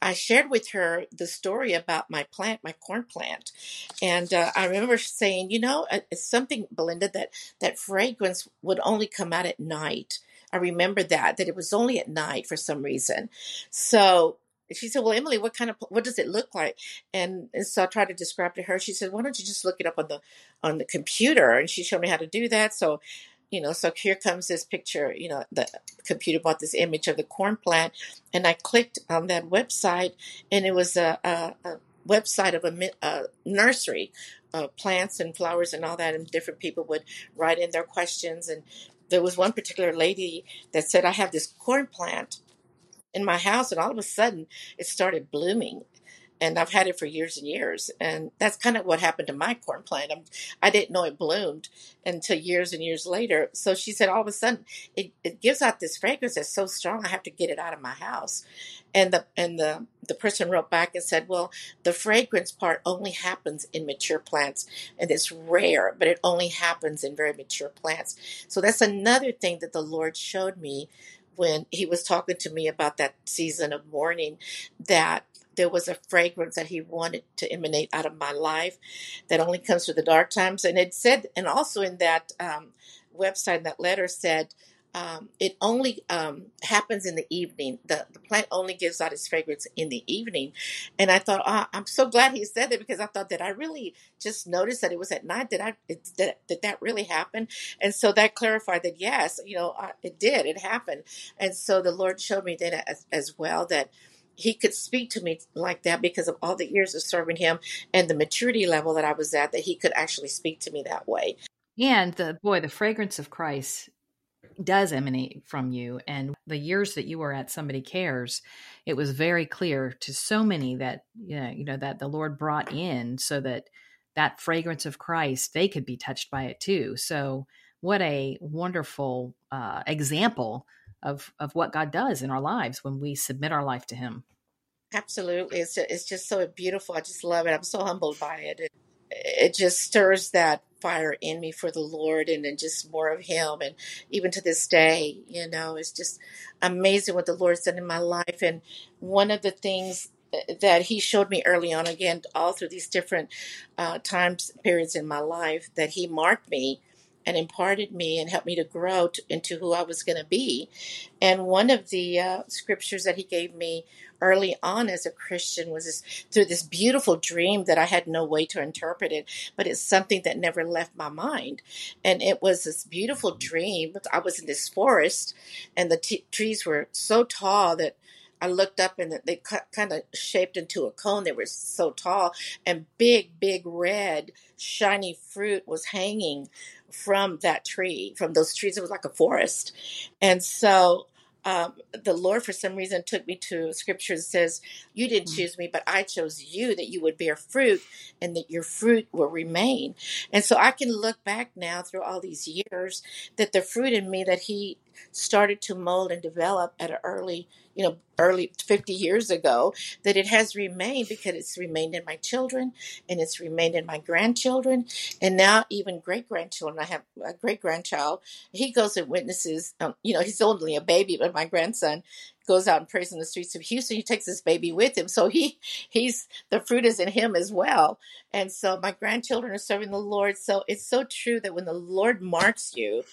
I shared with her the story about my plant, my corn plant, and uh, I remember saying, you know, uh, it's something, Belinda, that that fragrance would only come out at night. I remember that that it was only at night for some reason. So she said, "Well, Emily, what kind of what does it look like?" And, and, so I tried to describe to her. She said, "Why don't you just look it up on the on the computer?" And she showed me how to do that. So, you know, so here comes this picture. You know, the computer brought this image of the corn plant, and I clicked on that website, and it was a, a, a website of a, a nursery, uh, plants and flowers and all that, and different people would write in their questions. And there was one particular lady that said, "I have this corn plant." in my house, and all of a sudden it started blooming. And I've had it for years and years. And that's kind of what happened to my corn plant. I'm, I did not know it bloomed until years and years later. So she said, all of a sudden, it, it gives out this fragrance that's so strong, I have to get it out of my house. And the and the the person wrote back and said, "Well, the fragrance part only happens in mature plants, and it's rare, but it only happens in very mature plants." So that's another thing that the Lord showed me when he was talking to me about that season of mourning that there was a fragrance that he wanted to emanate out of my life that only comes through the dark times. And it said, and also in that um, website, that letter said, um, it only um, happens in the evening. The, the plant only gives out its fragrance in the evening. And I thought, oh, I'm so glad he said that because I thought that I really just noticed that it was at night. Did I did, did that really happen? And so that clarified that yes, you know, I, it did. It happened. And so the Lord showed me that as, as well that he could speak to me like that because of all the years of serving him and the maturity level that I was at, that he could actually speak to me that way. And the boy, the fragrance of Christ does emanate from you. And the years that you were at Somebody Cares, it was very clear to so many that, you know, you know that the Lord brought in so that that fragrance of Christ, they could be touched by it too. So what a wonderful uh, example of, of what God does in our lives when we submit our life to him. Absolutely. It's, it's just so beautiful. I just love it. I'm so humbled by it. It, it just stirs that fire in me for the Lord and then just more of Him. And even to this day, you know, it's just amazing what the Lord's done in my life. And one of the things that He showed me early on, again, all through these different uh, times, periods in my life, that He marked me and imparted me and helped me to grow to, into who I was going to be. And one of the uh, scriptures that He gave me early on as a Christian was this, through this beautiful dream that I had no way to interpret it, but it's something that never left my mind. And it was this beautiful dream. I was in this forest, and the t- trees were so tall that I looked up and they kind of shaped into a cone. They were so tall, and big, big red, shiny fruit was hanging from that tree, from those trees. It was like a forest. And so um, the Lord, for some reason, took me to scripture that says, You didn't mm. choose me, but I chose you that you would bear fruit and that your fruit will remain. And so I can look back now through all these years that the fruit in me that He started to mold and develop at an early you know, early 50 years ago, that it has remained because it's remained in my children and it's remained in my grandchildren and now even great grandchildren. I have a great grandchild. He goes and witnesses, um, you know, he's only a baby, but my grandson goes out and prays in the streets of Houston. He takes his baby with him. So he he's the fruit is in him as well. And so my grandchildren are serving the Lord. So it's so true that when the Lord marks you,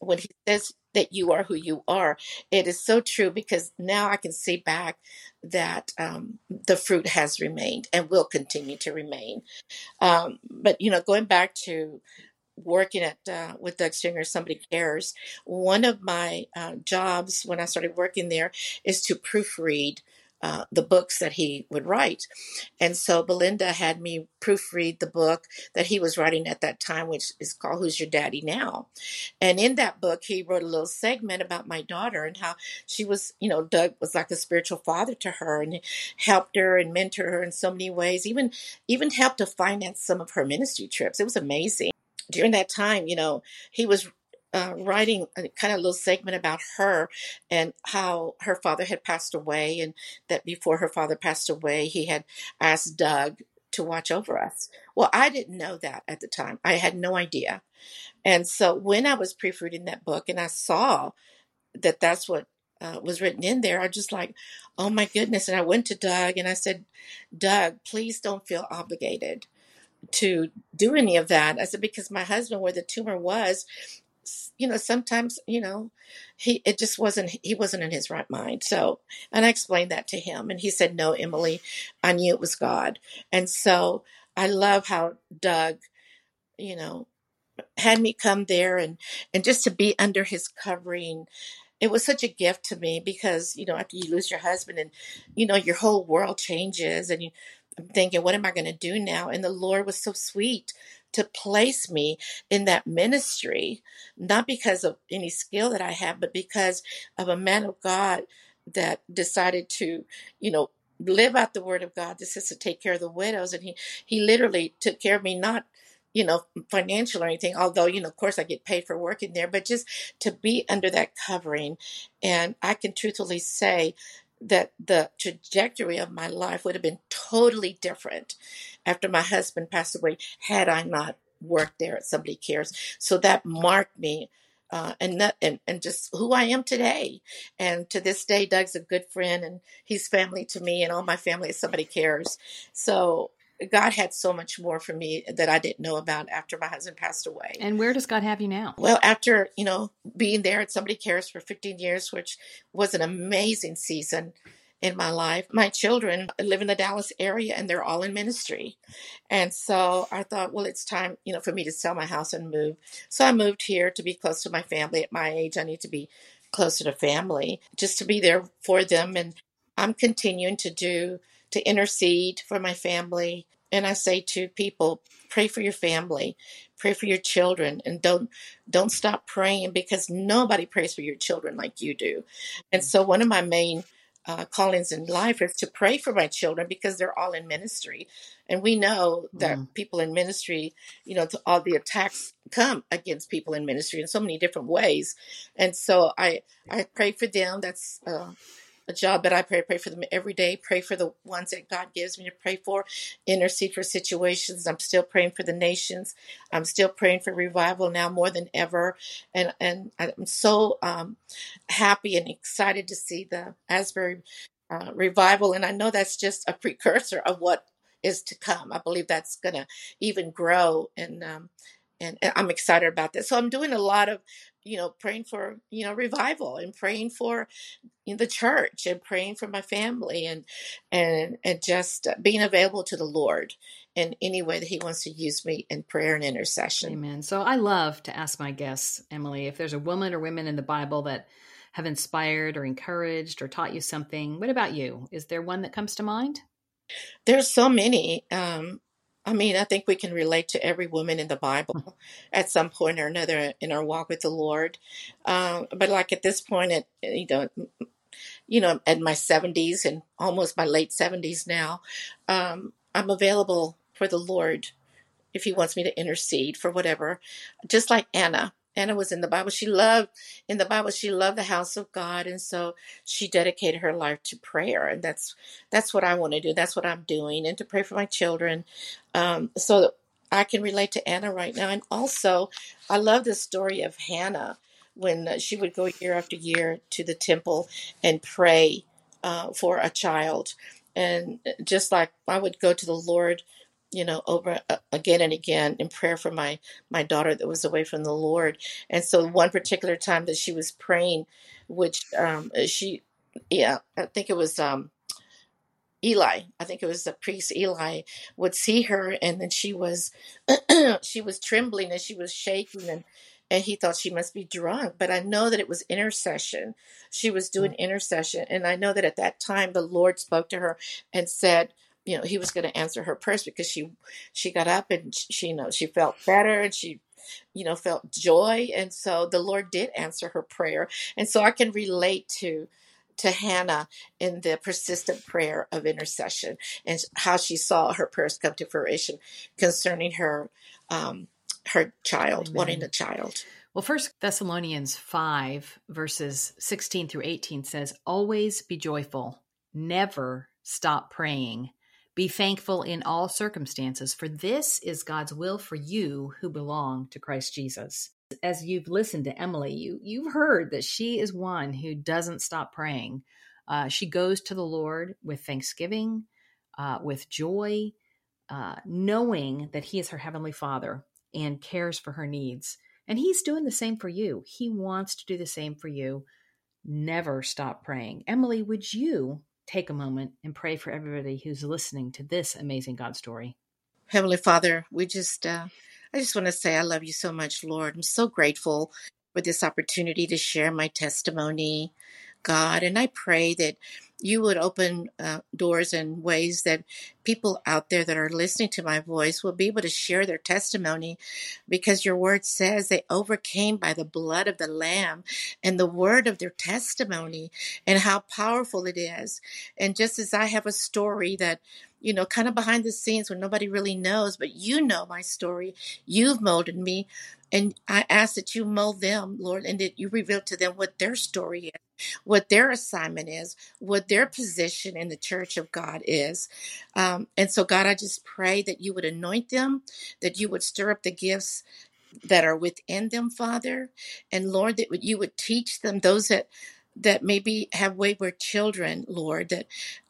when he says that you are who you are, it is so true because now I can see back that um, the fruit has remained and will continue to remain. Um, but you know, going back to working at uh, with Doug Stringer, Somebody Cares, one of my uh, jobs when I started working there is to proofread uh, the books that he would write. And so Belinda had me proofread the book that he was writing at that time, which is called Who's Your Daddy Now? And in that book, he wrote a little segment about my daughter and how she was, you know, Doug was like a spiritual father to her and helped her and mentored her in so many ways, even even helped to finance some of her ministry trips. It was amazing during that time, you know, he was uh, writing a kind of little segment about her and how her father had passed away, and that before her father passed away, he had asked Doug to watch over us. Well, I didn't know that at the time. I had no idea. And so when I was proofreading that book and I saw that that's what uh, was written in there, I just like, oh my goodness. And I went to Doug and I said, Doug, please don't feel obligated to do any of that. I said, because my husband, where the tumor was, you know, sometimes, you know, he, it just wasn't, he wasn't in his right mind. So, and I explained that to him and he said, no, Emily, I knew it was God. And so I love how Doug, you know, had me come there and, and just to be under his covering it was such a gift to me because you know after you lose your husband and you know your whole world changes and you I'm thinking, what am I going to do now? And the Lord was so sweet to place me in that ministry, not because of any skill that I have, but because of a man of God that decided to, you know, live out the word of God. This is to take care of the widows. And he, he literally took care of me, not, you know, financial or anything, although, you know, of course I get paid for working there, but just to be under that covering. And I can truthfully say that the trajectory of my life would have been totally different after my husband passed away had I not worked there at Somebody Cares. So that marked me uh, and that, and and just who I am today. And to this day, Doug's a good friend, and he's family to me, and all my family Somebody Cares. So God had so much more for me that I didn't know about after my husband passed away. And where does God have you now? Well, after, you know, being there at Somebody Cares for 15 years, which was an amazing season in my life. My children live in the Dallas area and they're all in ministry. And so I thought, well, it's time, you know, for me to sell my house and move. So I moved here to be close to my family. At my age, I need to be closer to family, just to be there for them. And I'm continuing to do to intercede for my family. And I say to people, pray for your family, pray for your children, and don't don't stop praying because nobody prays for your children like you do. And mm. so one of my main uh, callings in life is to pray for my children because they're all in ministry. And we know that mm. people in ministry, you know, all the attacks come against people in ministry in so many different ways. And so I, I pray for them. That's, uh, a job that I pray, pray for them every day, pray for the ones that God gives me to pray for, intercede for situations. I'm still praying for the nations. I'm still praying for revival now more than ever. And, and I'm so um, happy and excited to see the Asbury uh, revival. And I know that's just a precursor of what is to come. I believe that's going to even grow. And, um, and, and I'm excited about that. So I'm doing a lot of you know, praying for, you know, revival and praying for you know, the church and praying for my family and, and, and just being available to the Lord in any way that he wants to use me in prayer and intercession. Amen. So I love to ask my guests, Emily, if there's a woman or women in the Bible that have inspired or encouraged or taught you something. What about you? Is there one that comes to mind? There's so many. Um, I mean, I think we can relate to every woman in the Bible at some point or another in our walk with the Lord. Um, but like at this point, at you know, you know, at my seventies and almost my late seventies now, um, I'm available for the Lord if He wants me to intercede for whatever. Just like Anna, Anna was in the Bible. She loved in the Bible. She loved the house of God, and so she dedicated her life to prayer. And that's that's what I want to do. That's what I'm doing, and to pray for my children, um, so that I can relate to Anna right now. And also, I love the story of Hannah when she would go year after year to the temple and pray uh, for a child. And just like I would go to the Lord, you know, over uh, again and again in prayer for my my daughter that was away from the Lord. And so one particular time that she was praying, which um, she, yeah, I think it was um, Eli, I think it was the priest Eli, would see her, and then she was she was trembling and she was shaking, and and he thought she must be drunk. But I know that it was intercession. She was doing mm. intercession, and I know that at that time the Lord spoke to her and said, you know, He was going to answer her prayers because she she got up and she, you know she felt better and she you know felt joy and so the lord did answer her prayer and so i can relate to to Hannah in the persistent prayer of intercession and how she saw her prayers come to fruition concerning her um, her child, Amen. wanting a child. Well, First Thessalonians 5, verses 16 through 18 says, Always be joyful, never stop praying. Be thankful in all circumstances, for this is God's will for you who belong to Christ Jesus as you've listened to Emily, you you've heard that she is one who doesn't stop praying. Uh, she goes to the Lord with thanksgiving, uh, with joy, uh, knowing that He is her heavenly Father and cares for her needs. And He's doing the same for you. He wants to do the same for you. Never stop praying. Emily, would you take a moment and pray for everybody who's listening to this amazing God story? Heavenly Father, we just uh, I just want to say I love you so much, Lord. I'm so grateful for this opportunity to share my testimony, God. And I pray that you would open uh, doors in ways that people out there that are listening to my voice will be able to share their testimony because your word says they overcame by the blood of the lamb and the word of their testimony and how powerful it is and just as i have a story that you know kind of behind the scenes when nobody really knows but you know my story you've molded me and I ask that you mold them, Lord, and that you reveal to them what their story is what their assignment is, what their position in the church of God is. Um, and so, God, I just pray that you would anoint them, that you would stir up the gifts that are within them, Father. And Lord, that you would teach them, those that that maybe have wayward children, Lord, that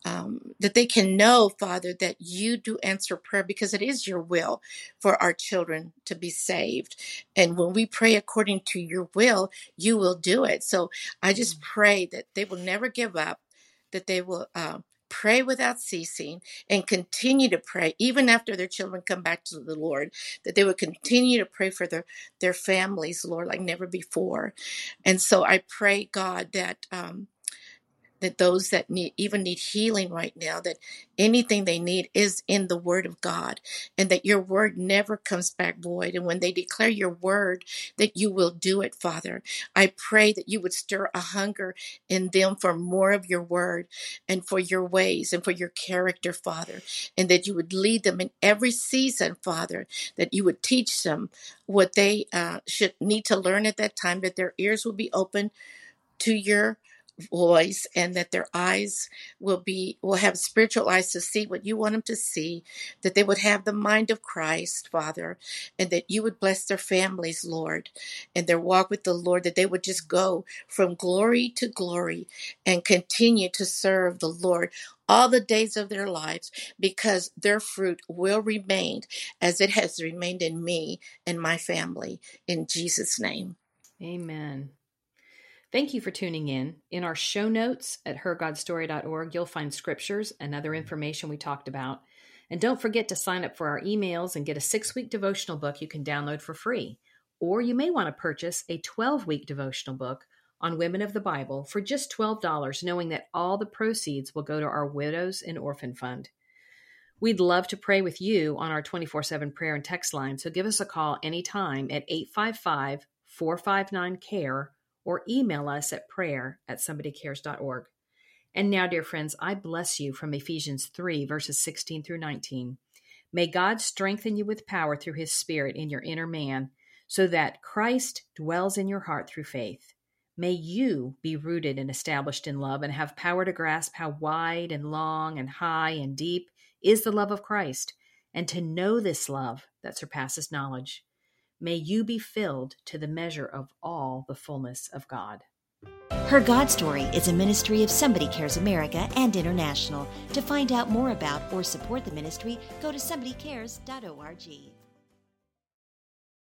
um, that they can know, Father, that you do answer prayer because it is your will for our children to be saved. And when we pray according to your will, you will do it. So I just pray that they will never give up, that they will uh, pray without ceasing and continue to pray even after their children come back to the Lord, that they would continue to pray for their, their families, Lord, like never before. And so I pray, God, that um, that those that need even need healing right now that anything they need is in the word of god and that your word never comes back void. And when they declare your word that you will do it father. I pray that you would stir a hunger in them for more of your word and for your ways and for your character father and that you would lead them in every season father that you would teach them what they uh, should need to learn at that time that their ears will be open to your voice and that their eyes will be will have spiritual eyes to see what you want them to see that they would have the mind of Christ father and that you would bless their families lord and their walk with the lord that they would just go from glory to glory and continue to serve the lord all the days of their lives because their fruit will remain as it has remained in me and my family. In Jesus name. Amen Thank you for tuning in. In our show notes at hergodstory.org, you'll find scriptures and other information we talked about. And don't forget to sign up for our emails and get a six week devotional book you can download for free. Or you may want to purchase a 12 week devotional book on women of the Bible for just $12, knowing that all the proceeds will go to our Widows and Orphan Fund. We'd love to pray with you on our 24 7 prayer and text line, so give us a call anytime at 855 459 CARE or email us at prayer at somebodycares.org. And now, dear friends, I bless you from Ephesians 3, verses 16 through 19. May God strengthen you with power through his Spirit in your inner man, so that Christ dwells in your heart through faith. May you be rooted and established in love and have power to grasp how wide and long and high and deep is the love of Christ, and to know this love that surpasses knowledge. May you be filled to the measure of all the fullness of God. Her God Story is a ministry of Somebody Cares America and International. To find out more about or support the ministry, go to somebodycares.org.